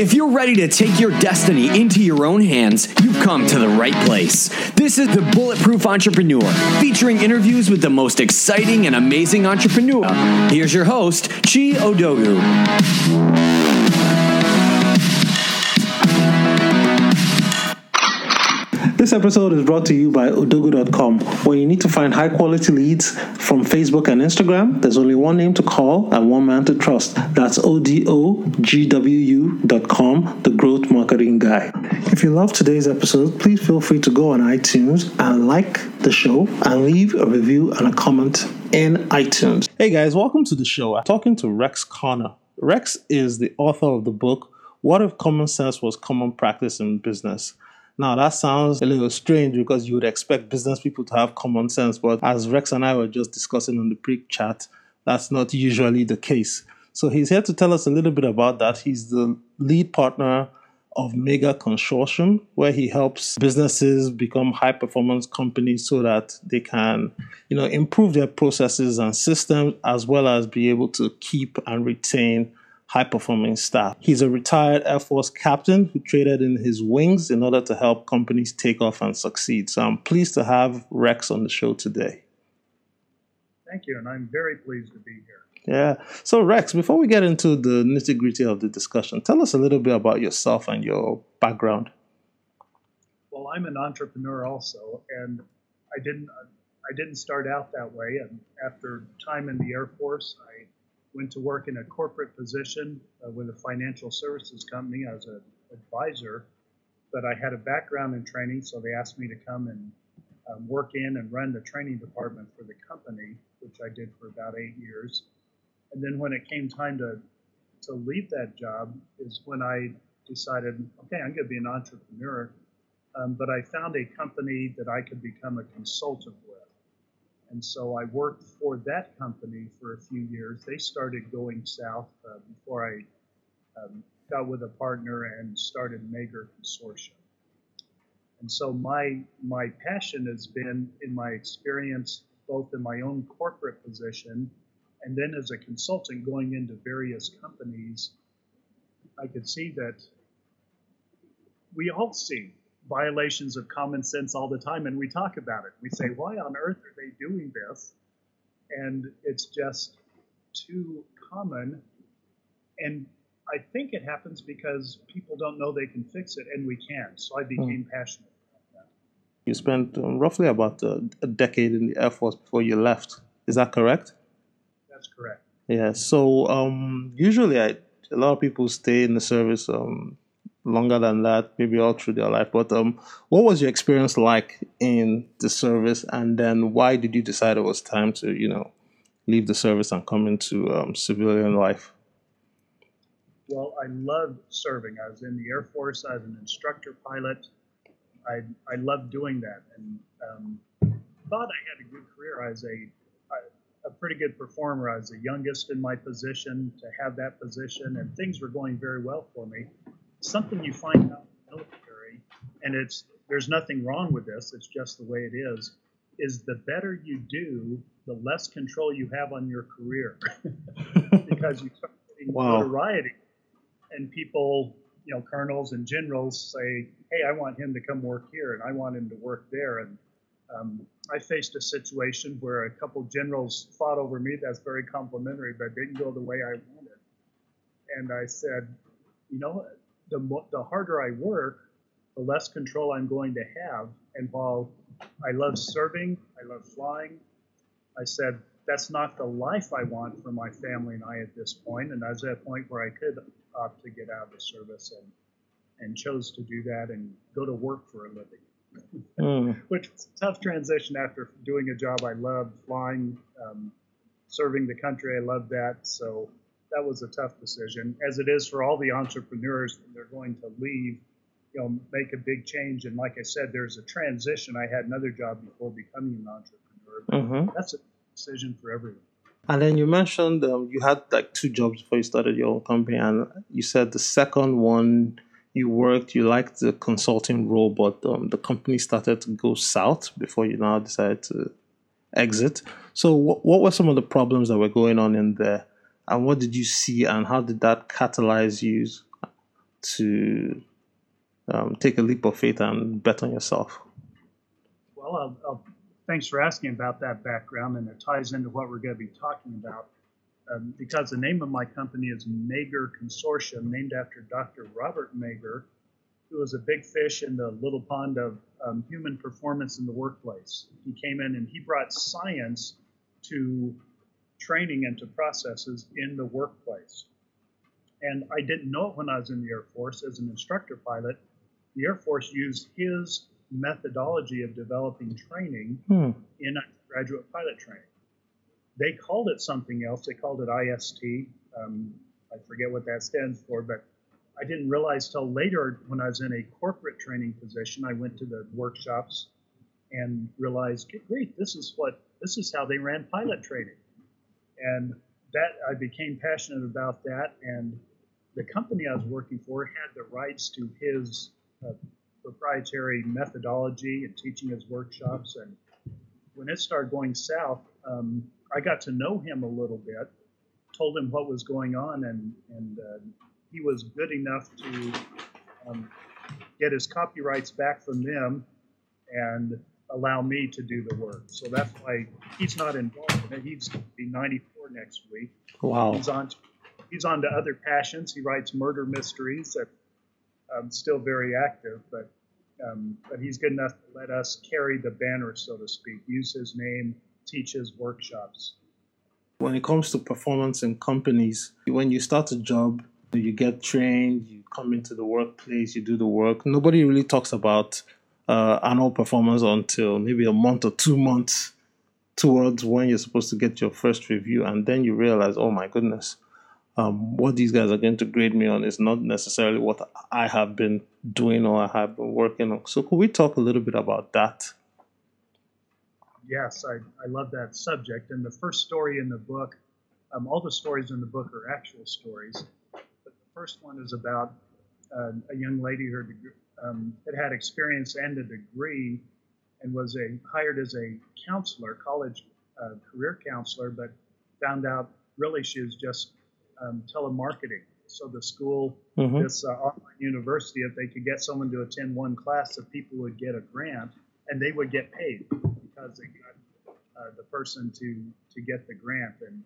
If you're ready to take your destiny into your own hands, you've come to the right place. This is the Bulletproof Entrepreneur, featuring interviews with the most exciting and amazing entrepreneur. Here's your host, Chi Odogwu. This episode is brought to you by Odogwu.com, where you need to find high quality leads from Facebook and Instagram. There's only one name to call and one man to trust. That's ODOGWU.com, the growth marketing guy. If you love today's episode, please feel free to go on iTunes and like the show and leave a review and a comment in iTunes. Hey guys, welcome to the show. I'm talking to Rex Conner. Rex is the author of the book, What If Common Sense Was Common Practice in Business? Now, that sounds a little strange because you would expect business people to have common sense, but as Rex and I were just discussing on the pre chat, that's not usually the case. So, he's here to tell us a little bit about that. He's the lead partner of Mager Consortium, where he helps businesses become high performance companies so that they can, you know, improve their processes and systems as well as be able to keep and retain high performing staff. He's a retired Air Force captain who traded in his wings in order to help companies take off and succeed. So I'm pleased to have Rex on the show today. Thank you, and I'm very pleased to be here. Yeah. So, Rex, before we get into the nitty gritty of the discussion, tell us a little bit about yourself and your background. Well, I'm an entrepreneur also, and I didn't. I didn't start out that way. And after time in the Air Force, I went to work in a corporate position uh, with a financial services company as an advisor. But I had a background in training, so they asked me to come and um, work in and run the training department for the company, which I did for about eight years. And then when it came time to to leave that job, is when I decided, okay, I'm going to be an entrepreneur. Um, but I found a company that I could become a consultant. And so I worked for that company for a few years. They started going south uh, before I um, got with a partner and started Mager Consortium. And so my my passion has been in my experience both in my own corporate position and then as a consultant going into various companies, I could see that we all see violations of common sense all the time, and we talk about it. We say, why on earth are they doing this? And it's just too common. And I think it happens because people don't know they can fix it, and we can. So I became mm. passionate about that. You spent um, roughly about a, a decade in the Air Force before you left. Is that correct? That's correct. Yeah. So um, usually, I, a lot of people stay in the service um, longer than that, maybe all through their life. But um, what was your experience like in the service, and then why did you decide it was time to, you know, leave the service and come into um, civilian life? Well, I loved serving. I was in the Air Force. as an instructor pilot. I I loved doing that, and um, thought I had a good career. I was a a pretty good performer. I was the youngest in my position to have that position, and things were going very well for me something you find out in the military, and it's there's nothing wrong with this. It's just the way it is. Is the better you do, the less control you have on your career, because you start getting wow. notoriety, and people, you know, colonels and generals say, "Hey, I want him to come work here, and I want him to work there," and um, I faced a situation where a couple generals fought over me. That's very complimentary, but didn't go the way I wanted. And I said, you know, the, mo- the harder I work, the less control I'm going to have. And while I love serving, I love flying, I said, that's not the life I want for my family and I at this point. And I was at a point where I could opt to get out of the service and, and chose to do that and go to work for a living. mm. Which was a tough transition after doing a job I loved, flying, um, serving the country. I loved that. So that was a tough decision, as it is for all the entrepreneurs when they're going to leave, you know, make a big change. And like I said, there's a transition. I had another job before becoming an entrepreneur. Mm-hmm. That's a decision for everyone. And then you mentioned um, you had like two jobs before you started your own company, and you said the second one you worked, you liked the consulting role, but um, the company started to go south before you now decided to exit. So, what, what were some of the problems that were going on in there, and what did you see, and how did that catalyze you to um, take a leap of faith and bet on yourself? Well, I'll, I'll, thanks for asking about that background, and it ties into what we're going to be talking about. Um, because the name of my company is Mager Consortium, named after Dr. Robert Mager, who was a big fish in the little pond of um, human performance in the workplace. He came in and he brought science to training and to processes in the workplace. And I didn't know it when I was in the Air Force as an instructor pilot. The Air Force used his methodology of developing training hmm. in graduate pilot training. They called it something else. They called it ISD. Um, I forget what that stands for, but I didn't realize till later when I was in a corporate training position. I went to the workshops and realized, great, this is what this is how they ran pilot training, and that I became passionate about that. And the company I was working for had the rights to his uh, proprietary methodology and teaching his workshops. And when it started going south, um, I got to know him a little bit, told him what was going on, and and uh, he was good enough to um, get his copyrights back from them and allow me to do the work. So that's why he's not involved He's going to be 94 next week. Wow. He's on. He's on to other passions. He writes murder mysteries that um, still very active, but um, but he's good enough to let us carry the banner, so to speak, use his name, teach his workshops. When it comes to performance in companies, when you start a job, you get trained, you come into the workplace, you do the work. Nobody really talks about uh, annual performance until maybe a month or two months towards when you're supposed to get your first review, and then you realize, oh my goodness, um, what these guys are going to grade me on is not necessarily what I have been doing or I have been working on. So, could we talk a little bit about that? Yes, I, I love that subject. And the first story in the book, um, all the stories in the book are actual stories. But the first one is about uh, a young lady who um, had had experience and a degree and was a, hired as a counselor, college uh, career counselor, but found out really she was just um, telemarketing. So the school, mm-hmm. this uh, online university, if they could get someone to attend one class, the people would get a grant and they would get paid because they got uh, the person to to get the grant. And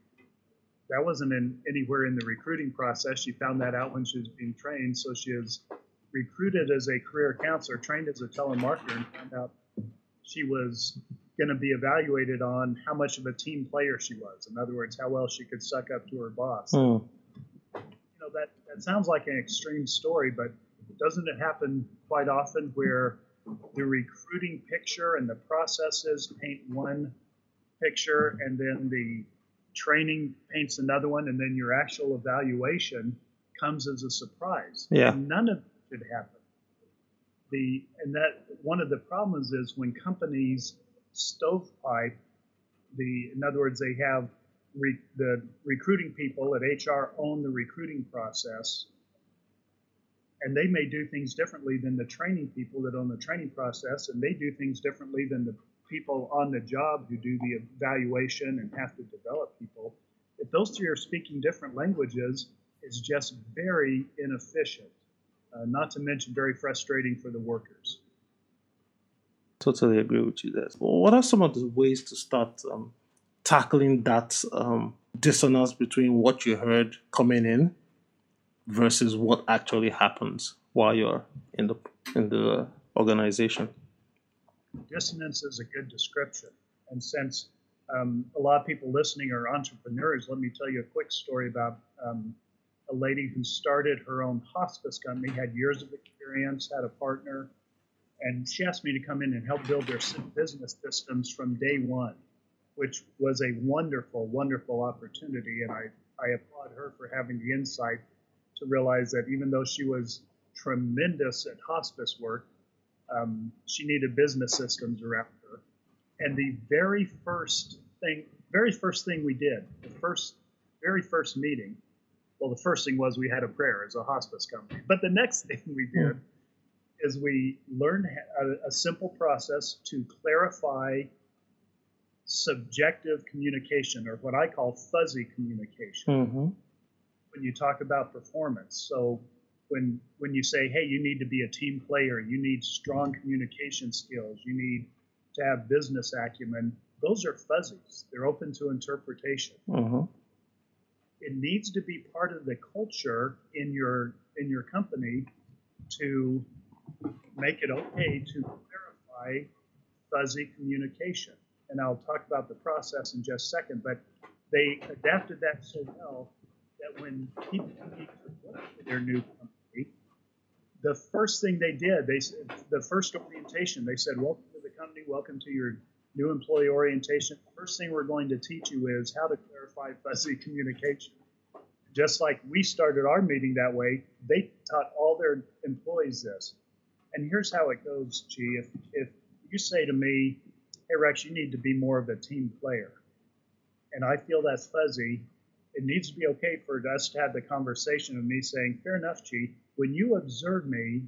that wasn't in, anywhere in the recruiting process. She found that out when she was being trained. So she was recruited as a career counselor, trained as a telemarketer, and found out she was going to be evaluated on how much of a team player she was. In other words, how well she could suck up to her boss. Mm. You know that that sounds like an extreme story, but doesn't it happen quite often where the recruiting picture and the processes paint one picture, and then the training paints another one, and then your actual evaluation comes as a surprise. Yeah, and none of it should happen. The and that one of the problems is when companies stovepipe the in other words they have re, the recruiting people at hr own the recruiting process and they may do things differently than the training people that own the training process and they do things differently than the people on the job who do the evaluation and have to develop people. If those three are speaking different languages it's just very inefficient uh, not to mention very frustrating for the workers totally agree with you there. What are some of the ways to start um, tackling that um, dissonance between what you heard coming in versus what actually happens while you're in the in the organization? Dissonance is a good description, and since um, a lot of people listening are entrepreneurs, let me tell you a quick story about um, a lady who started her own hospice company, had years of experience, had a partner, and she asked me to come in and help build their business systems from day one, which was a wonderful, wonderful opportunity. And I, I applaud her for having the insight to realize that even though she was tremendous at hospice work, um, she needed business systems around her. And the very first thing, very first thing we did, the first, very first meeting, well, the first thing was we had a prayer as a hospice company. But the next thing we did is we learned a, a simple process to clarify subjective communication, or what I call fuzzy communication, Mm-hmm. when you talk about performance. So when when you say, hey, you need to be a team player, you need strong communication skills, you need to have business acumen, those are fuzzies. They're open to interpretation. Mm-hmm. It needs to be part of the culture in your in your company to make it okay to clarify fuzzy communication. And I'll talk about the process in just a second, but they adapted that so well that when people need to work for their new company, the first thing they did, they the first orientation, they said, "Welcome to the company. Welcome to your new employee orientation. First thing we're going to teach you is how to clarify fuzzy communication." Just like we started our meeting that way, they taught all their employees this. And here's how it goes, G. If if you say to me, "Hey Rex, you need to be more of a team player," and I feel that's fuzzy, it needs to be okay for us to have the conversation of me saying, "Fair enough, G. When you observe me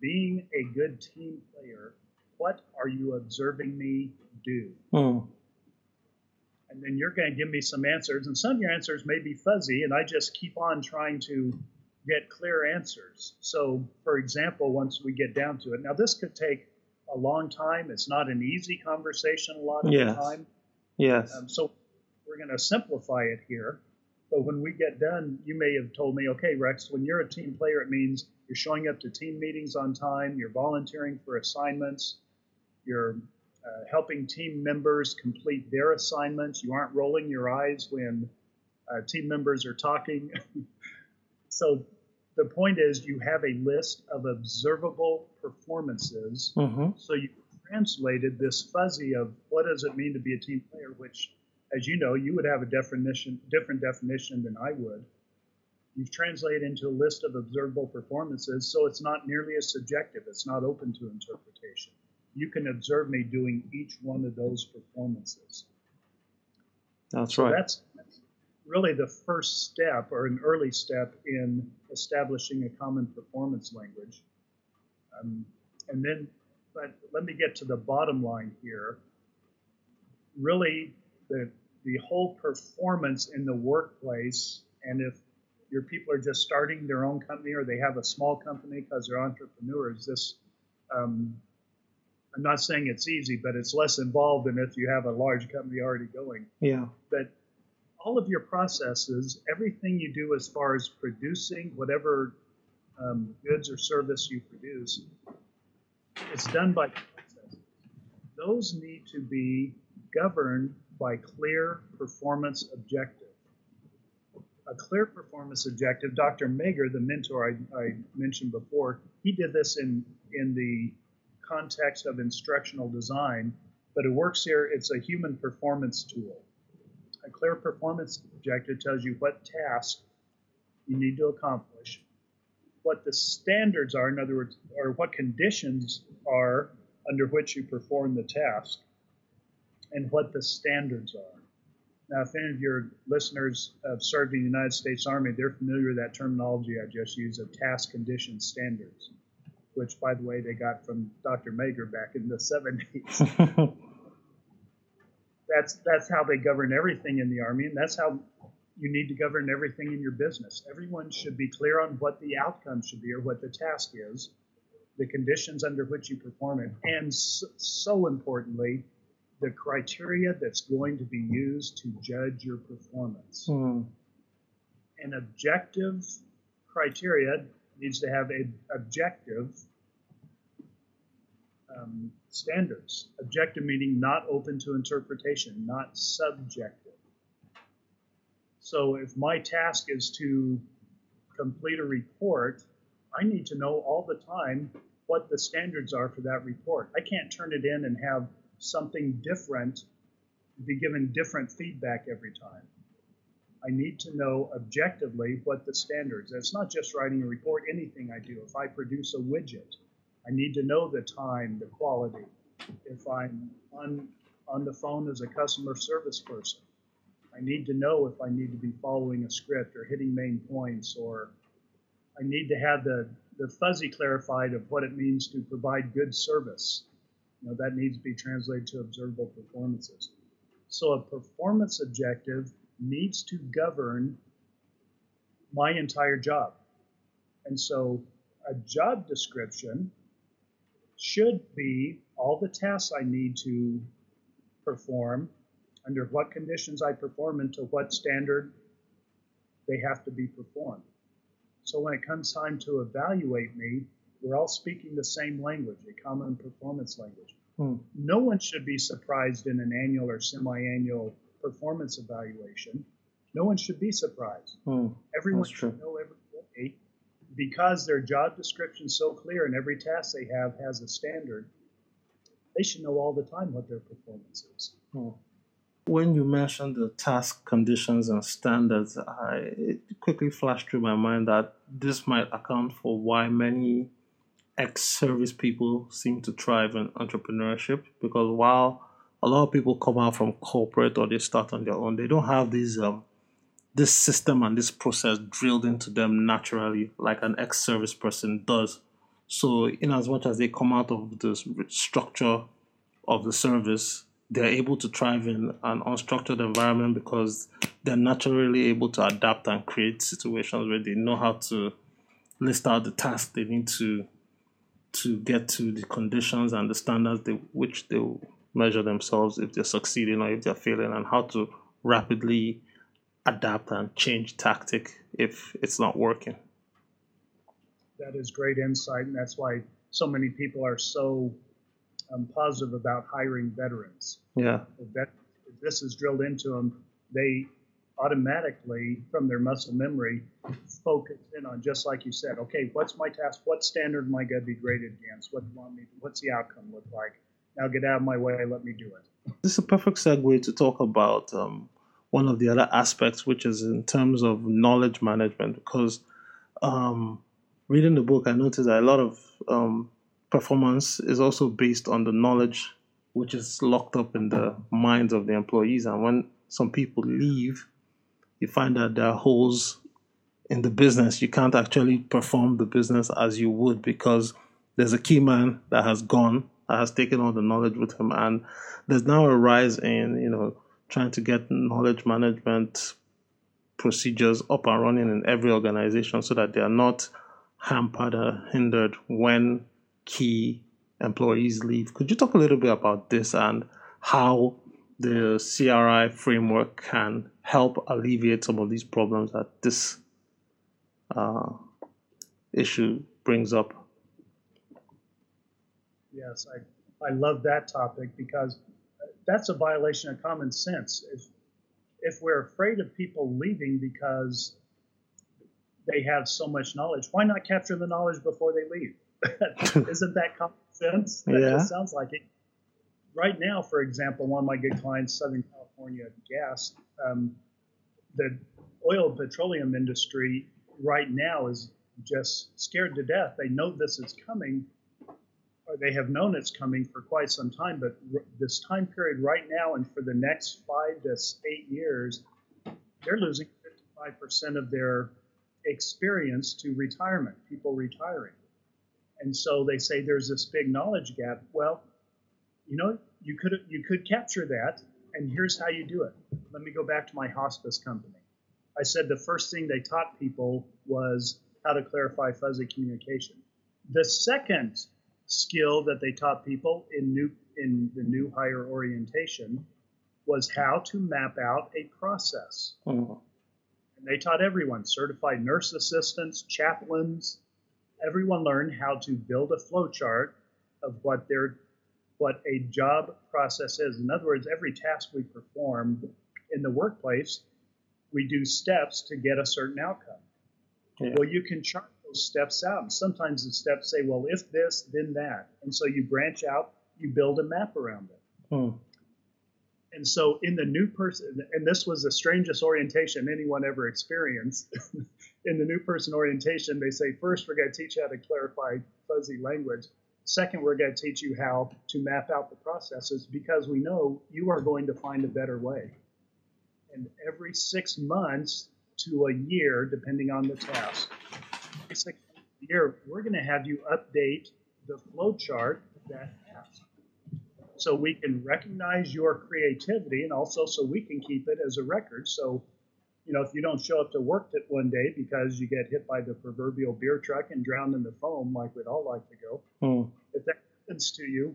being a good team player, what are you observing me do?" Mm. and then you're going to give me some answers and some of your answers may be fuzzy and i just keep on trying to get clear answers so for example once we get down to it now this could take a long time it's not an easy conversation a lot of Yes. the time Yes. um, so we're going to simplify it here but when we get done you may have told me okay rex when you're a team player it means you're showing up to team meetings on time you're volunteering for assignments you're uh, helping team members complete their assignments. You aren't rolling your eyes when uh, team members are talking. so the point is, you have a list of observable performances. Mm-hmm. So you translated this fuzzy of what does it mean to be a team player, which, as you know, you would have a definition, different definition than I would. You've translated into a list of observable performances, so it's not nearly as subjective. It's not open to interpretation you can observe me doing each one of those performances. That's So right. that's, really the first step or an early step in establishing a common performance language. Um, and then, but let me get to the bottom line here. Really, the, the whole performance in the workplace, and if your people are just starting their own company or they have a small company because they're entrepreneurs, this um, I'm not saying it's easy, but it's less involved than if you have a large company already going. yeah. But all of your processes, everything you do as far as producing whatever um, goods or service you produce, it's done by processes. Those need to be governed by clear performance objective. A clear performance objective, Dr. Mager, the mentor I, I mentioned before, he did this in, in the context of instructional design, but it works here. It's a human performance tool. A clear performance objective tells you what task you need to accomplish, what the standards are, in other words, or what conditions are under which you perform the task, and what the standards are. Now, if any of your listeners have served in the United States Army, they're familiar with that terminology I just used of task condition standards which, by the way, they got from Dr. Mager back in the 70s. that's that's how they govern everything in the army, and that's how you need to govern everything in your business. Everyone should be clear on what the outcome should be or what the task is, the conditions under which you perform it, and so, so importantly, the criteria that's going to be used to judge your performance. Mm. An objective criteria needs to have a objective um, standards. Objective meaning not open to interpretation, not subjective. So if my task is to complete a report, I need to know all the time what the standards are for that report. I can't turn it in and have something different, be given different feedback every time. I need to know objectively what the standards. It's not just writing a report. Anything I do, if I produce a widget, I need to know the time, the quality. If I'm on on the phone as a customer service person, I need to know if I need to be following a script or hitting main points, or I need to have the the fuzzy clarified of what it means to provide good service. You know that needs to be translated to observable performances. So a performance objective needs to govern my entire job. And so a job description should be all the tasks I need to perform, under what conditions I perform, and to what standard they have to be performed. So when it comes time to evaluate me, we're all speaking the same language, a common performance language. Hmm. No one should be surprised in an annual or semi annual performance evaluation. No one should be surprised. Hmm. Everyone should true. know every day because their job description is so clear and every task they have has a standard. They should know all the time what their performance is. Hmm. When you mentioned the task conditions and standards, I, it quickly flashed through my mind that this might account for why many ex service people seem to thrive in entrepreneurship because while a lot of people come out from corporate or they start on their own, they don't have these um, this system and this process drilled into them naturally like an ex service person does. So, in as much as they come out of the structure of the service, they're able to thrive in an unstructured environment because they're naturally able to adapt and create situations where they know how to list out the tasks they need to to get to the conditions and the standards they, which they measure themselves if they're succeeding or if they're failing and how to rapidly adapt and change tactic if it's not working. That is great insight, and that's why so many people are so um, positive about hiring veterans. Yeah. If, if this is drilled into them, they automatically, from their muscle memory, focus in on just like you said. Okay, what's my task? What standard am I going to be graded against? What do you want me? What's the outcome look like? Now get out of my way. Let me do it. This is a perfect segue to talk about um, one of the other aspects, which is in terms of knowledge management. Because um, reading the book, I noticed that a lot of um, performance is also based on the knowledge which is locked up in the minds of the employees. And when some people leave, you find that there are holes in the business. You can't actually perform the business as you would because there's a key man that has gone, that has taken all the knowledge with him, and there's now a rise in you know trying to get knowledge management procedures up and running in every organization so that they are not hampered or hindered when key employees leave. Could you talk a little bit about this and how the CRI framework can help alleviate some of these problems that this uh, issue brings up. Yes, I, I love that topic because that's a violation of common sense. If, if we're afraid of people leaving because they have so much knowledge, why not capture the knowledge before they leave? Isn't that common sense? That yeah. just sounds like it right now, for example, one of my good clients, Southern California Gas, um, the oil and petroleum industry right now is just scared to death. They know this is coming, they have known it's coming for quite some time, but r- this time period right now and for the next five to eight years, they're losing 55% of their experience to retirement, people retiring. And so they say there's this big knowledge gap. Well, you know, you could you could capture that, and here's how you do it. Let me go back to my hospice company. I said the first thing they taught people was how to clarify fuzzy communication. The second skill that they taught people in new in the new higher orientation was how to map out a process. Mm-hmm. And they taught everyone, certified nurse assistants, chaplains, everyone learned how to build a flow chart of what their what a job process is. In other words, every task we perform in the workplace, we do steps to get a certain outcome. Yeah. Well, you can chart those steps out. And sometimes the steps say, well, if this, then that. And so you branch out, you build a map around it. Hmm. And so in the new person, and this was the strangest orientation anyone ever experienced. in the new person orientation, they say, first, we're going to teach you how to clarify fuzzy language. Second, we're going to teach you how to map out the processes because we know you are going to find a better way. And every six months to a year, depending on the task, year, we're going to have you update the flow chart that task. so we can recognize your creativity and also so we can keep it as a record. So, you know, if you don't show up to work that one day because you get hit by the proverbial beer truck and drowned in the foam, like we'd all like to go, Hmm. if that happens to you,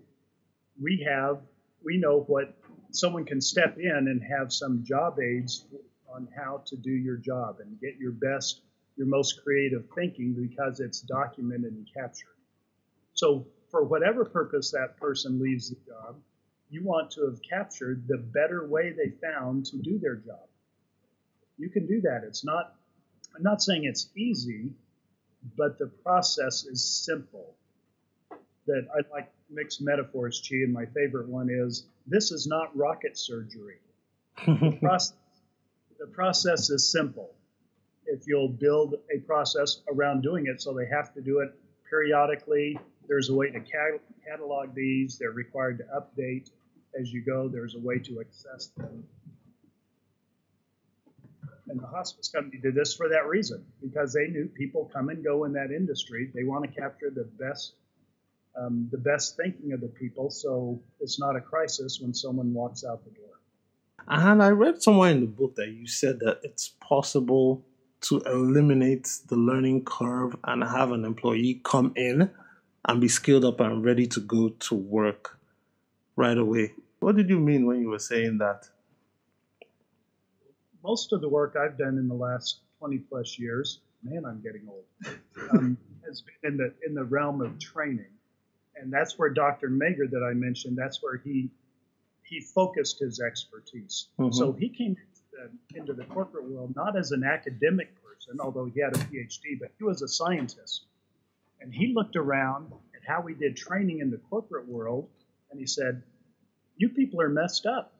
we have, we know what someone can step in and have some job aids on how to do your job and get your best, your most creative thinking because it's documented and captured. So, for whatever purpose that person leaves the job, you want to have captured the better way they found to do their job. You can do that. It's not, I'm not saying it's easy, but the process is simple. That I like mixed metaphors, Chi, and my favorite one is this is not rocket surgery. The process, the process is simple. If you'll build a process around doing it, so they have to do it periodically, there's a way to catalog these. They're required to update as you go. There's a way to access them. And the hospice company did this for that reason, because they knew people come and go in that industry. They want to capture the best, um, the best thinking of the people, so it's not a crisis when someone walks out the door. And I read somewhere in the book that you said that it's possible to eliminate the learning curve and have an employee come in and be skilled up and ready to go to work right away. What did you mean when you were saying that? most of the work I've done in the last 20 plus years, man, I'm getting old, um, has been in the in the realm of training, and that's where Dr. Mager that I mentioned. That's where he he focused his expertise. Mhm. So he came into the, into the corporate world not as an academic person, although he had a PhD, but he was a scientist, and he looked around at how we did training in the corporate world, and he said, "You people are messed up."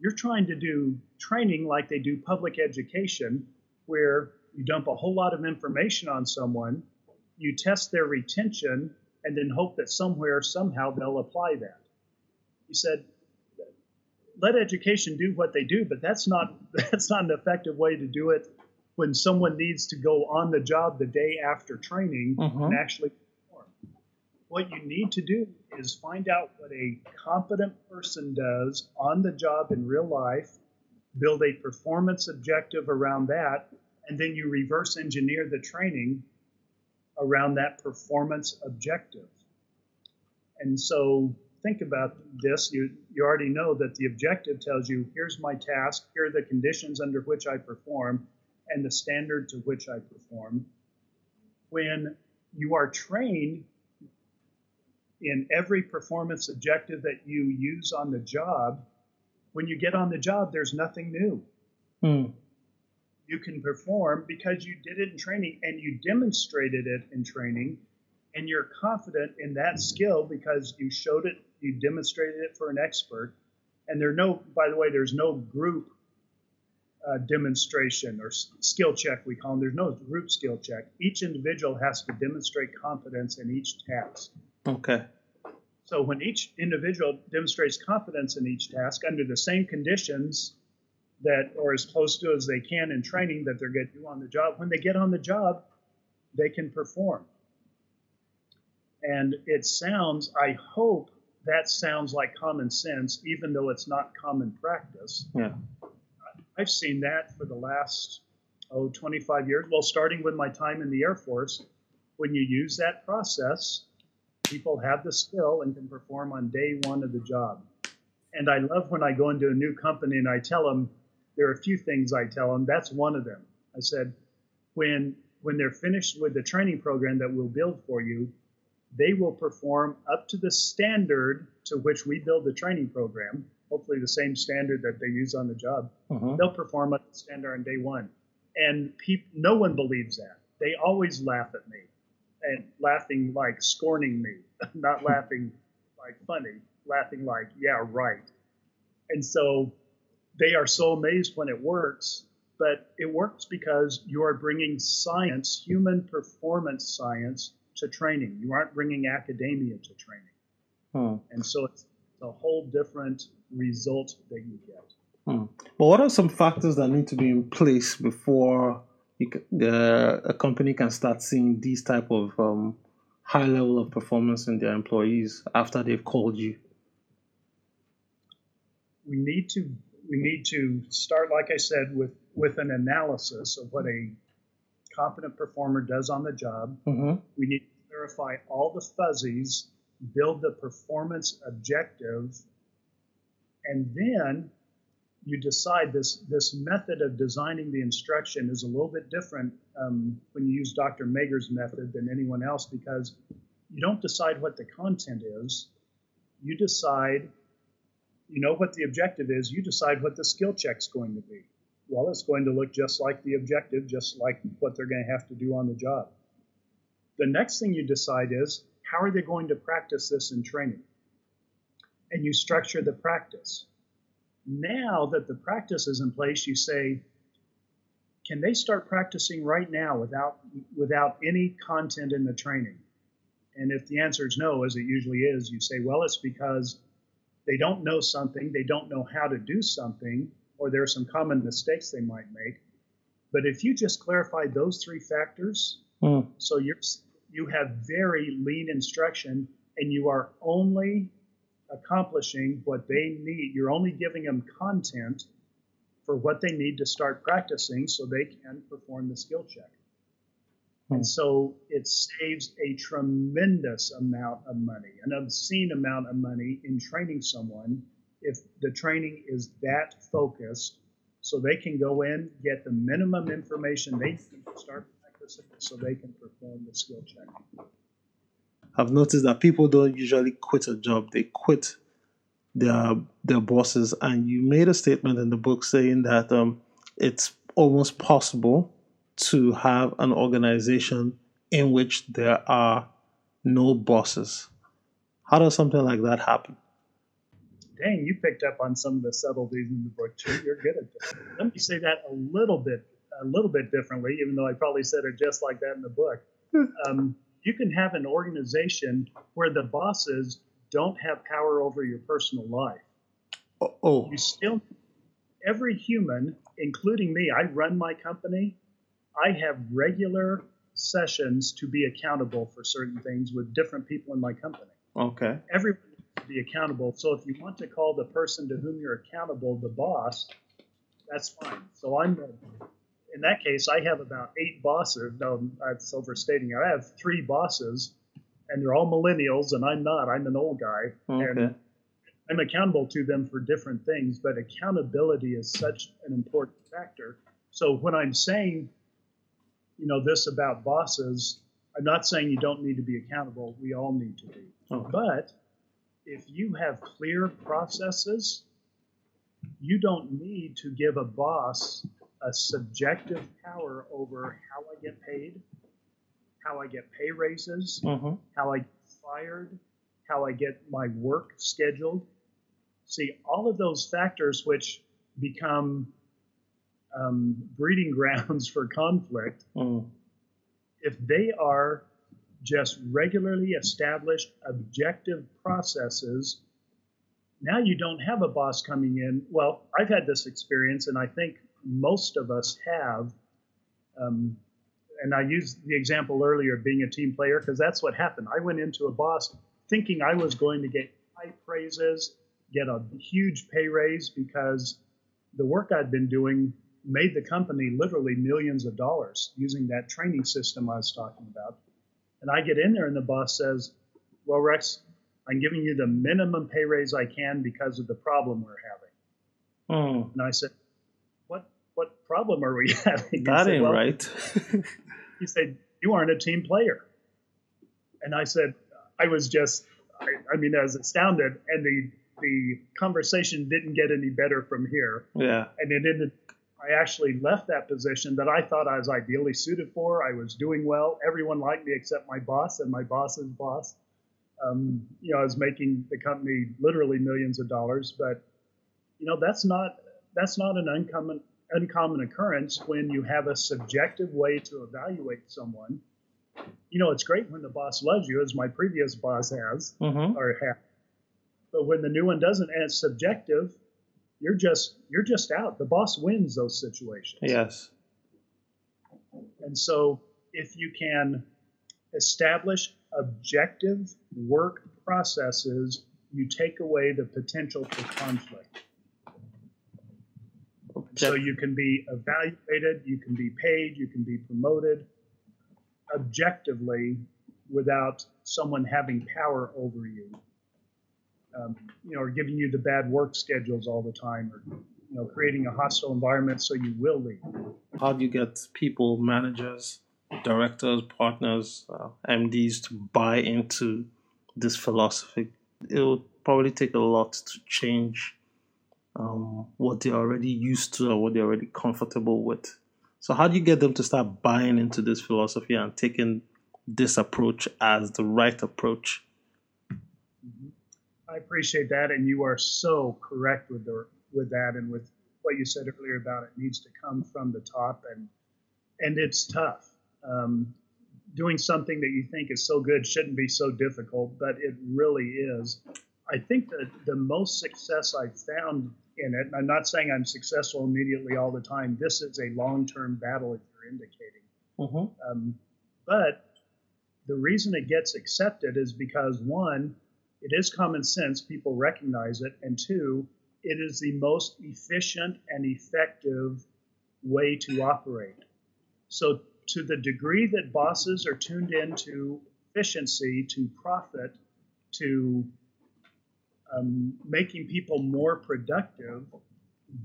you're trying to do training like they do public education, where you dump a whole lot of information on someone, you test their retention, and then hope that somewhere, somehow, they'll apply that. He said, let education do what they do, but that's not that's not an effective way to do it when someone needs to go on the job the day after training and mm-hmm. actually perform. What you need to do is find out what a competent person does on the job in real life, build a performance objective around that, and then you reverse engineer the training around that performance objective. And so think about this. You, you already know that the objective tells you here's my task, here are the conditions under which I perform, and the standard to which I perform. When you are trained in every performance objective that you use on the job, when you get on the job, there's nothing new. Hmm. You can perform because you did it in training and you demonstrated it in training, and you're confident in that skill because you showed it, you demonstrated it for an expert. And there no, by the way, there's no group uh, demonstration or skill check we call them. There's no group skill check. Each individual has to demonstrate competence in each task. Okay. So when each individual demonstrates competence in each task under the same conditions that, or as close to as they can in training that they're going to do on the job, when they get on the job, they can perform. And it sounds, I hope that sounds like common sense, even though it's not common practice. Yeah. I've seen that for the last, oh, 25 years. Well, starting with my time in the Air Force, when you use that process, people have the skill and can perform on day one of the job. And I love when I go into a new company and I tell them, there are a few things I tell them. That's one of them. I said, when when they're finished with the training program that we'll build for you, they will perform up to the standard to which we build the training program. Hopefully, the same standard that they use on the job. Mhm. They'll perform up to standard on day one, and peop- no one believes that. They always laugh at me, and laughing like scorning me, not laughing like funny, laughing like yeah right. And so they are so amazed when it works, but it works because you are bringing science, human performance science, to training. You aren't bringing academia to training. Hmm. And so it's a whole different result that you get. Hmm. But what are some factors that need to be in place before you ca- the, a company can start seeing these type of um, high level of performance in their employees after they've called you? we need to we need to start, like I said, with with an analysis of what a competent performer does on the job. Mm-hmm. We need clarify all the fuzzies, build the performance objective, and then you decide this this method of designing the instruction is a little bit different um, when you use Dr. Mager's method than anyone else because you don't decide what the content is. You decide, you know what the objective is. You decide what the skill check's going to be. Well, it's going to look just like the objective, just like what they're going to have to do on the job. The next thing you decide is how are they going to practice this in training? And you structure the practice. Now that the practice is in place, you say, can they start practicing right now without without any content in the training? And if the answer is no, as it usually is, you say, well, it's because they don't know something, they don't know how to do something, or there are some common mistakes they might make. But if you just clarify those three factors, Mm. so you're you have very lean instruction, and you are only accomplishing what they need. You're only giving them content for what they need to start practicing so they can perform the skill check. Hmm. And so it saves a tremendous amount of money, an obscene amount of money in training someone if the training is that focused so they can go in, get the minimum information they need to start practicing so they can perform the skill check. I've noticed that people don't usually quit a job; they quit their their bosses. And you made a statement in the book saying that um, it's almost possible to have an organization in which there are no bosses. How does something like that happen? Dang, you picked up on some of the subtleties in the book too. You're good at this. Let me say that a little bit, a little bit differently, even though I probably said it just like that in the book. Um, you can have an organization where the bosses don't have power over your personal life. Oh, oh. You still, every human, including me, I run my company. I have regular sessions to be accountable for certain things with different people in my company okay. everyone needs to be accountable. So if you want to call the person to whom you're accountable the boss, that's fine. So I'm, in that case, I have about eight bosses. No, that's overstating it. I have three bosses, and they're all millennials, and I'm not. I'm an old guy, Okay. and I'm accountable to them for different things. But accountability is such an important factor. So when I'm saying, you know, this about bosses, I'm not saying you don't need to be accountable. We all need to be. Okay. But if you have clear processes, you don't need to give a boss a subjective power over how I get paid, how I get pay raises, Mhm. how I get fired, how I get my work scheduled. See, all of those factors which become um, breeding grounds for conflict Mm. if they are just regularly established objective processes, now you don't have a boss coming in. Well, I've had this experience, and I think most of us have. Um, and I used the example earlier of being a team player because that's what happened. I went into a boss thinking I was going to get high praises, get a huge pay raise because the work I'd been doing made the company literally millions of dollars using that training system I was talking about. And I get in there and the boss says, Well, Rex, I'm giving you the minimum pay raise I can because of the problem we're having. Mm. And I said, problem are we having? That said, ain't "Well," right. He said, You aren't a team player. And I said, I was just I, I mean, I was astounded and the the conversation didn't get any better from here. yeah. and it ended I actually left that position that I thought I was ideally suited for. I was doing well. Everyone liked me except my boss and my boss's boss. Um, you know, I was making the company literally millions of dollars, but you know that's not that's not an uncommon uncommon occurrence when you have a subjective way to evaluate someone. You know, it's great when the boss loves you, as my previous boss has Mm-hmm. or have. But when the new one doesn't, and it's subjective, you're just you're just out. The boss wins those situations. Yes. And so if you can establish objective work processes, you take away the potential for conflict. So you can be evaluated, you can be paid, you can be promoted objectively without someone having power over you. Um, you know, or giving you the bad work schedules all the time, or you know, creating a hostile environment so you will leave. How do you get people, managers, directors, partners, uh, MDs to buy into this philosophy? It will probably take a lot to change um, what they're already used to or what they're already comfortable with. So, how do you get them to start buying into this philosophy and taking this approach as the right approach? Mm-hmm. I appreciate that, and you are so correct with the with that, and with what you said earlier about it needs to come from the top, and and it's tough. Um, doing something that you think is so good shouldn't be so difficult, but it really is. I think that the most success I've found in it, and I'm not saying I'm successful immediately all the time. This is a long term battle, if you're indicating. Mm-hmm. Um, but the reason it gets accepted is because one, it is common sense, people recognize it, and two, it is the most efficient and effective way to operate. So, to the degree that bosses are tuned into efficiency, to profit, to um, making people more productive,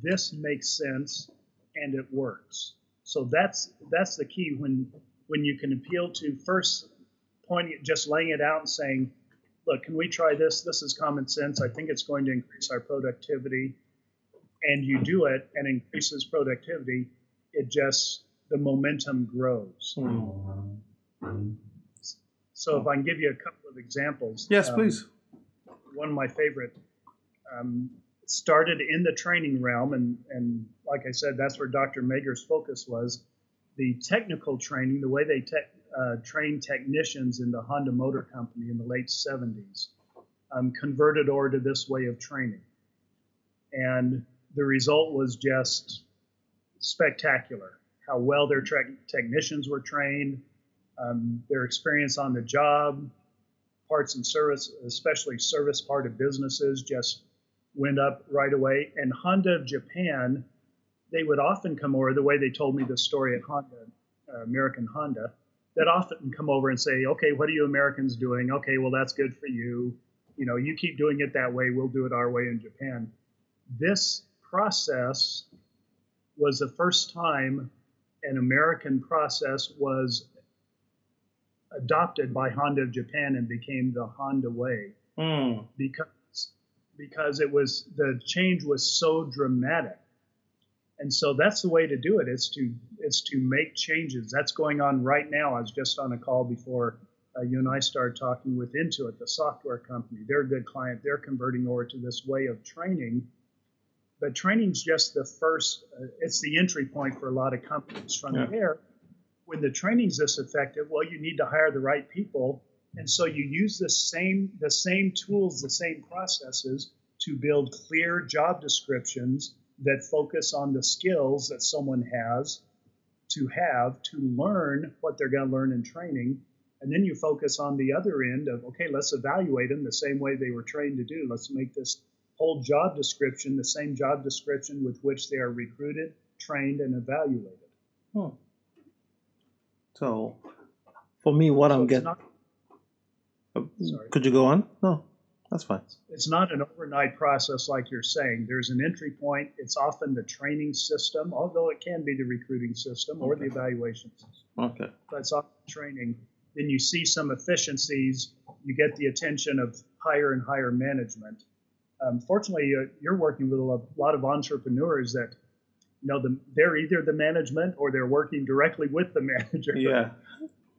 this makes sense and it works. So that's that's the key when when you can appeal to first pointing just laying it out and saying, look, can we try this? This is common sense. I think it's going to increase our productivity. And you do it and increases productivity, it just the momentum grows. Mm-hmm. So if I can give you a couple of examples. Yes, um, please one of my favorite. Um, started in the training realm, and, and like I said, that's where Dr. Mager's focus was. The technical training, the way they te- uh, trained technicians in the Honda Motor Company in the late 70s, um, converted over to this way of training. And the result was just spectacular how well their tra- technicians were trained, um, their experience on the job, parts and service, especially service part of businesses, just went up right away. And Honda of Japan, they would often come over, the way they told me the story at Honda, uh, American Honda, that often come over and say, okay, what are you Americans doing? Okay, well, that's good for you. You know, you keep doing it that way, we'll do it our way in Japan. This process was the first time an American process was adopted by Honda of Japan and became the Honda way mm. because because it was the change was so dramatic. And so that's the way to do it. It's to it's to make changes. That's going on right now. I was just on a call before uh, you and I started talking with Intuit, the software company. They're a good client. They're converting over to this way of training. But training's just the first. Uh, it's the entry point for a lot of companies. From yeah. there, when the training's this effective, well, you need to hire the right people. And so you use the same the same tools, the same processes to build clear job descriptions that focus on the skills that someone has to have to learn what they're going to learn in training. And then you focus on the other end of, okay, let's evaluate them the same way they were trained to do. Let's make this whole job description the same job description with which they are recruited, trained, and evaluated. Hmm. So, for me, what so I'm getting. Not, uh, could you go on? No, that's fine. It's not an overnight process like you're saying. There's an entry point. It's often the training system, although it can be the recruiting system or the evaluation system. Okay. But it's often training. Then you see some efficiencies. You get the attention of higher and higher management. Um, fortunately, uh, you're working with a lot of entrepreneurs that you know, the, they're either the management or they're working directly with the manager. Yeah.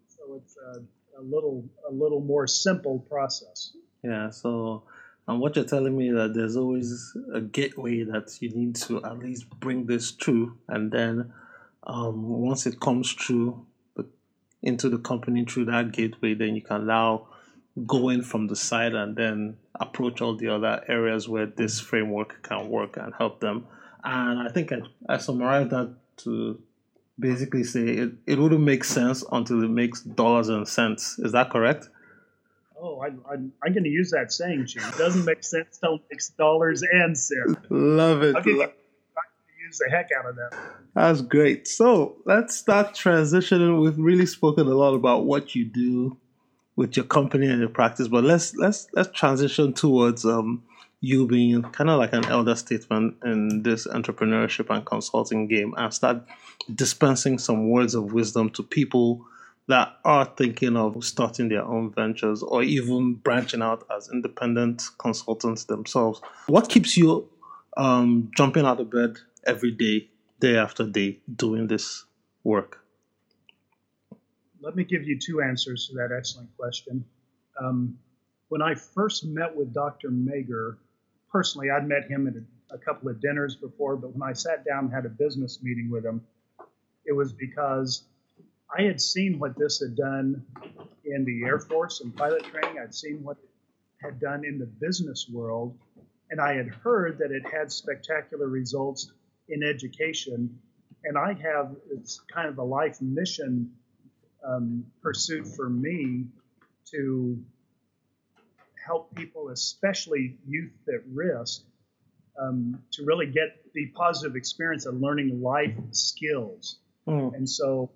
So it's a, a little a little more simple process. Yeah. So, and what you're telling me that there's always a gateway that you need to at least bring this through, and then um, once it comes through the, into the company through that gateway, then you can allow go in from the side and then approach all the other areas where this framework can work and help them and I think I, I summarized that to basically say it, it wouldn't make sense until it makes dollars and cents. Is that correct? Oh, I, I'm, I'm going to use that saying, Chief. It doesn't make sense until it makes dollars and cents. Love it. I'll give you, use the heck out of that. That's great. So let's start transitioning. We've really spoken a lot about what you do with your company and your practice, but let's let's let's transition towards um, you being kind of like an elder statesman in this entrepreneurship and consulting game, and start dispensing some words of wisdom to people that are thinking of starting their own ventures or even branching out as independent consultants themselves. What keeps you um, jumping out of bed every day, day after day, doing this work? Let me give you two answers to that excellent question. Um, when I first met with Dr. Mager, personally, I'd met him at a, a couple of dinners before, but when I sat down and had a business meeting with him, it was because I had seen what this had done in the Air Force and pilot training. I'd seen what it had done in the business world, and I had heard that it had spectacular results in education. And I have it's kind of a life mission um, pursuit for me to help people, especially youth at risk, um, to really get the positive experience of learning life skills. Mm. And so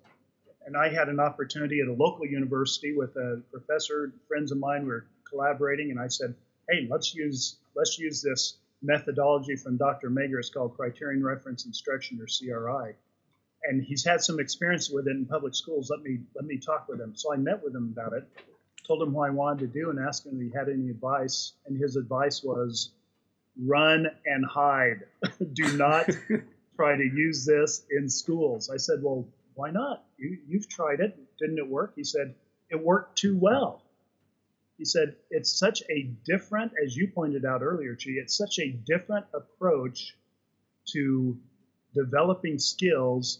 and I had an opportunity at a local university with a professor. Friends of mine were collaborating, and I said, "Hey, let's use let's use this methodology from Dr. Mager. It's called Criterion Reference Instruction, or CRI." And he's had some experience with it in public schools. Let me let me talk with him. So I met with him about it, told him what I wanted to do, and asked him if he had any advice. And his advice was, "Run and hide. do not try to use this in schools." I said, "Well." why not? You, you've tried it. Didn't it work? He said, it worked too well. He said, it's such a different, as you pointed out earlier, Chi, it's such a different approach to developing skills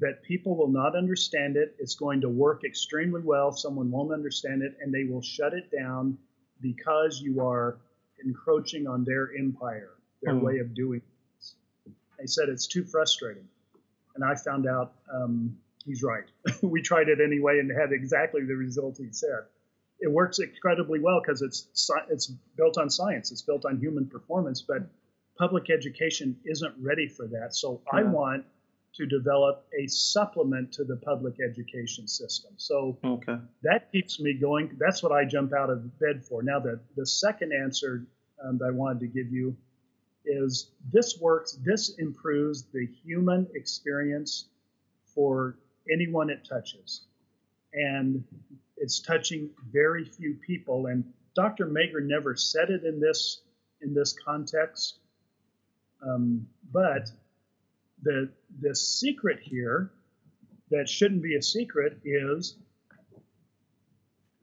that people will not understand it. It's going to work extremely well. Someone won't understand it, and they will shut it down because you are encroaching on their empire, their mm. way of doing things. They said it's too frustrating and I found out um, he's right. we tried it anyway and had exactly the result he said. It works incredibly well because it's it's built on science. It's built on human performance, but public education isn't ready for that. So yeah. I want to develop a supplement to the public education system. So okay. that keeps me going. That's what I jump out of bed for. Now, the, the second answer um, that I wanted to give you is this works, this improves the human experience for anyone it touches. And it's touching very few people. And Dr. Mager never said it in this in this context. Um, but the the secret here that shouldn't be a secret is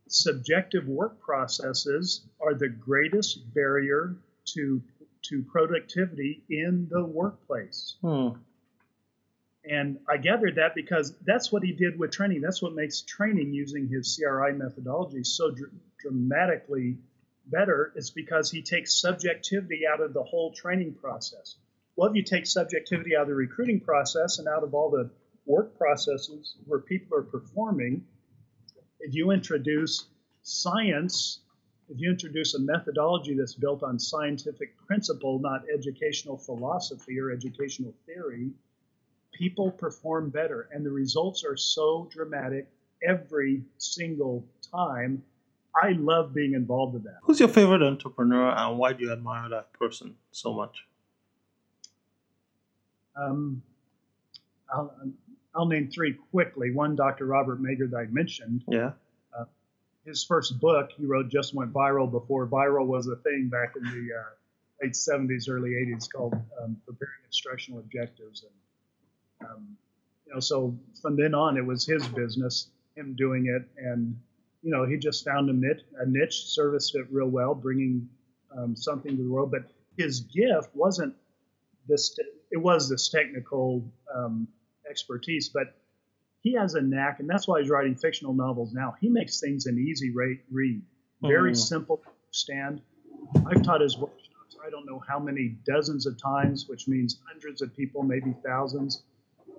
subjective work processes are the greatest barrier to to productivity in the workplace. Hmm. And I gathered that because that's what he did with training. That's what makes training using his CRI methodology so dr- dramatically better. It's because he takes subjectivity out of the whole training process. Well, if you take subjectivity out of the recruiting process and out of all the work processes where people are performing, if you introduce science if you introduce a methodology that's built on scientific principle, not educational philosophy or educational theory, people perform better. And the results are so dramatic every single time. I love being involved with that. Who's your favorite entrepreneur and why do you admire that person so much? Um, I'll, I'll name three quickly. One, Dr. Robert Mager, that I mentioned. Yeah uh, his first book he wrote just went viral before viral was a thing back in the uh, late 70s, early 80s, called um, Preparing Instructional Objectives. And, um, you know, so from then on, it was his business, him doing it. And, you know, he just found a niche, a niche serviced it real well, bringing um, something to the world. But his gift wasn't this, it was this technical um, expertise, but he has a knack, and that's why he's writing fictional novels now. He makes things an easy read, very mm. simple to understand. I've taught his workshops. I don't know how many dozens of times, which means hundreds of people, maybe thousands.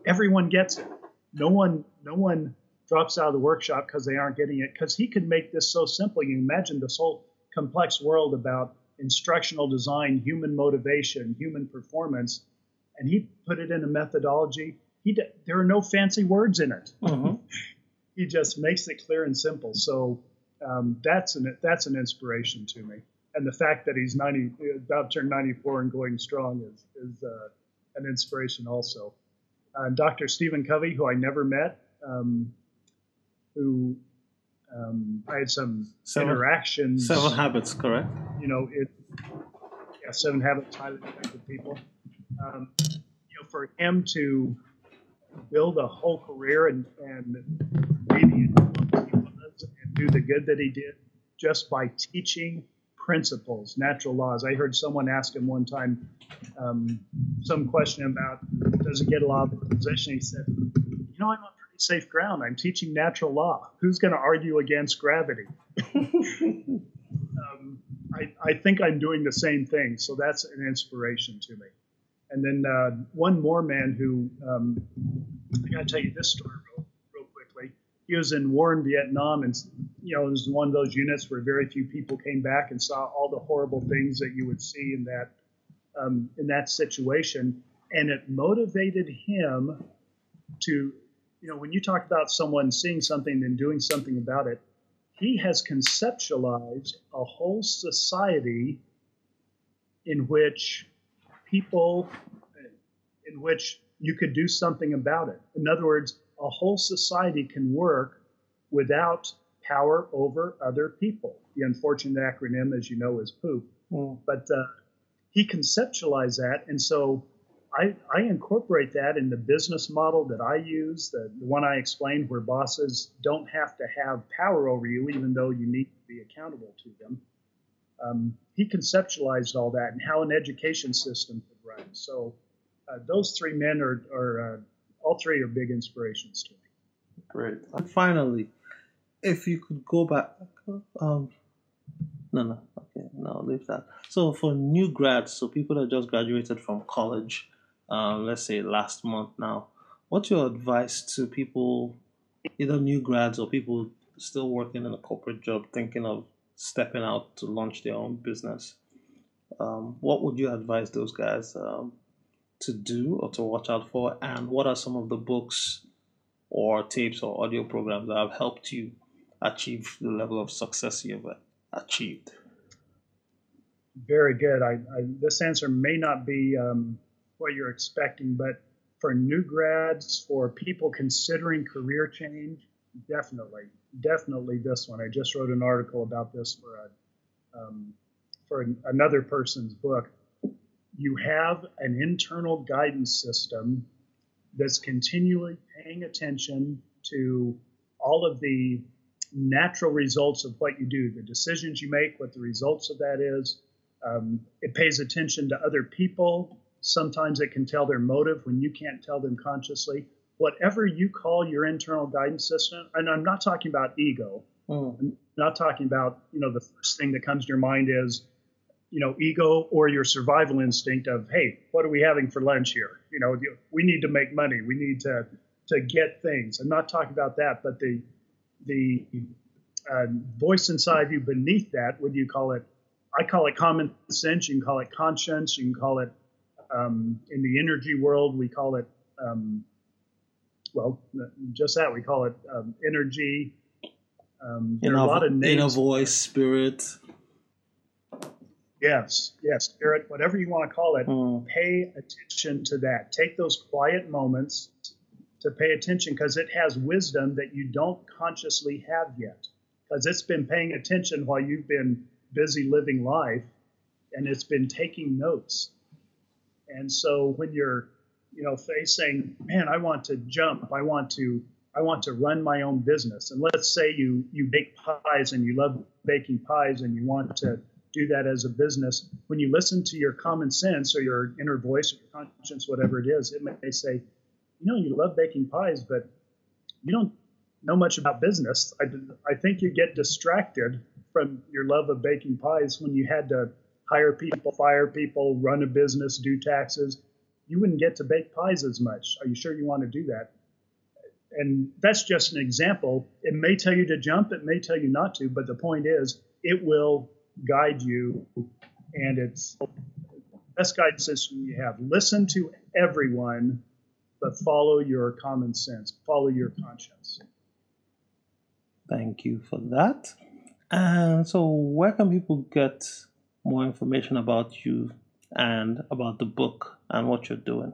Everyone gets it. No one, no one drops out of the workshop because they aren't getting it. Because he could make this so simple. You imagine this whole complex world about instructional design, human motivation, human performance, and he put it in a methodology. He there are no fancy words in it. Mm-hmm. he just makes it clear and simple. So um, that's an that's an inspiration to me. And the fact that he's 90, about to turn 94 and going strong is is uh, an inspiration also. Uh, Dr. Stephen Covey, who I never met, um, who um, I had some seven, interactions. Seven habits, correct? You know, it. Yeah, seven habits highly effective people. Um, you know, for him to build a whole career and and maybe and do the good that he did just by teaching principles, natural laws. I heard someone ask him one time um, some question about does it get a lot of position. He said, "You know, I'm on pretty safe ground. I'm teaching natural law. Who's going to argue against gravity?" um, I, I, think I'm doing the same thing, so that's an inspiration to me. And then uh, one more man who um, I got to tell you this story real, real quickly. He was in war in Vietnam, and you know, it was one of those units where very few people came back and saw all the horrible things that you would see in that um, in that situation, and it motivated him to, you know, when you talk about someone seeing something and doing something about it, he has conceptualized a whole society in which people, in which you could do something about it. In other words, a whole society can work without power over other people. The unfortunate acronym, as you know, is POOP. Mm. But uh, he conceptualized that, and so I, I, incorporate that in the business model that I use, the, the, one I explained, where bosses don't have to have power over you, even though you need to be accountable to them. Um, he conceptualized all that and how an education system could run. So uh, those three men are, are uh, all three are big inspirations to me. Great. And finally, if you could go back, um, no, no, okay, no, leave that. So for new grads, so people that just graduated from college, um, let's say last month now, what's your advice to people, either new grads or people still working in a corporate job, thinking of stepping out to launch their own business? Um, what would you advise those guys um, to do or to watch out for? And what are some of the books or tapes or audio programs that have helped you achieve the level of success you've achieved? Very good. I, I this answer may not be um, what you're expecting, but for new grads, for people considering career change, definitely, definitely this one. I just wrote an article about this for a um, for an, another person's book. You have an internal guidance system that's continually paying attention to all of the natural results of what you do, the decisions you make, what the results of that is. Um, it pays attention to other people. Sometimes it can tell their motive when you can't tell them consciously. Whatever you call your internal guidance system, and I'm not talking about ego. Mm. I'm not talking about, you know, the first thing that comes to your mind is, you know, ego or your survival instinct of, hey, what are we having for lunch here? You know, we need to make money. We need to to get things. I'm not talking about that, but the the uh, voice inside you beneath that, would you call it? I call it common sense. You can call it conscience. You can call it, um, in the energy world, we call it, um, well, just that. We call it um, energy. Um, there inner, are a lot of names. Inner voice, spirit. Yes, yes, spirit, whatever you want to call it. Mm. Pay attention to that. Take those quiet moments to pay attention because it has wisdom that you don't consciously have yet because it's been paying attention while you've been busy living life and it's been taking notes. And so when you're, you know, facing, man, I want to jump, I want to, I want to run my own business. And let's say you you bake pies and you love baking pies and you want to do that as a business. When you listen to your common sense or your inner voice or your conscience, whatever it is, it may say, you know, you love baking pies, but you don't know much about business. I, I think you get distracted from your love of baking pies when you had to hire people, fire people, run a business, do taxes. You wouldn't get to bake pies as much. Are you sure you want to do that? And that's just an example. It may tell you to jump, it may tell you not to, but the point is, it will guide you, and it's best guidance system you have. Listen to everyone, but follow your common sense, follow your conscience. Thank you for that. And so, where can people get more information about you and about the book and what you're doing?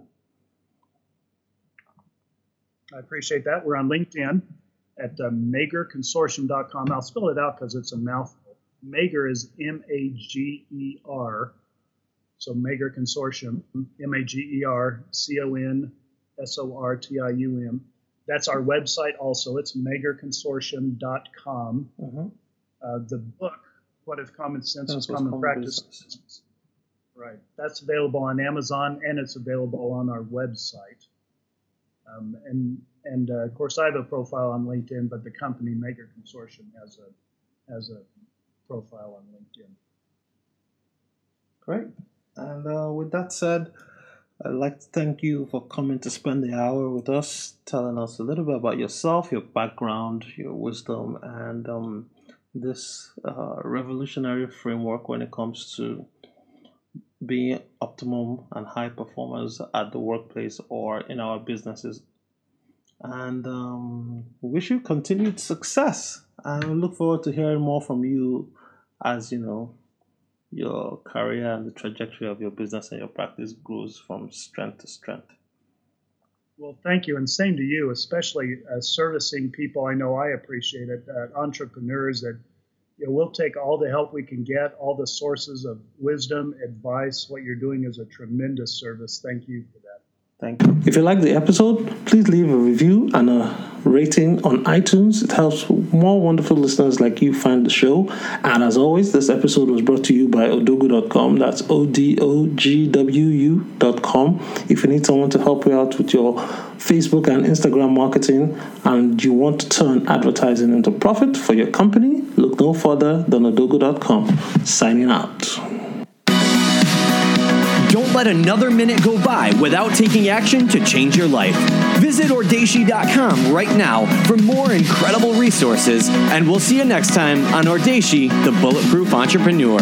I appreciate that. We're on LinkedIn at uh, magerconsortium.com. I'll spell it out because it's a mouthful. Mager is M A G E R. So Mager Consortium, M A G E R C O N S O R T I U M. That's our website also. It's magerconsortium.com. Mm-hmm. Uh, the book, What If Common Sense is Common, common Practice? Business. Right. That's available on Amazon and it's available on our website. Um, and and uh, of course, I have a profile on LinkedIn, but the company Mager Consortium has a has a profile on LinkedIn. Great. And uh, with that said, I'd like to thank you for coming to spend the hour with us, telling us a little bit about yourself, your background, your wisdom, and um, this uh, revolutionary framework when it comes to being optimum and high performers at the workplace or in our businesses. And um, wish you continued success. And look forward to hearing more from you as you know your career and the trajectory of your business and your practice grows from strength to strength. Well, thank you, and same to you, especially uh, servicing people. I know I appreciate it, uh, entrepreneurs that you know, we'll take all the help we can get, all the sources of wisdom, advice. What you're doing is a tremendous service. Thank you for that. Thank you. If you like the episode, please leave a review and a rating on iTunes. It helps more wonderful listeners like you find the show. And as always, this episode was brought to you by odogwu.com. That's O D O G W U.com. If you need someone to help you out with your Facebook and Instagram marketing and you want to turn advertising into profit for your company, look no further than odogwu.com. Signing out. Don't let another minute go by without taking action to change your life. Visit Audacy.com right now for more incredible resources, and we'll see you next time on Audacy, the Bulletproof Entrepreneur.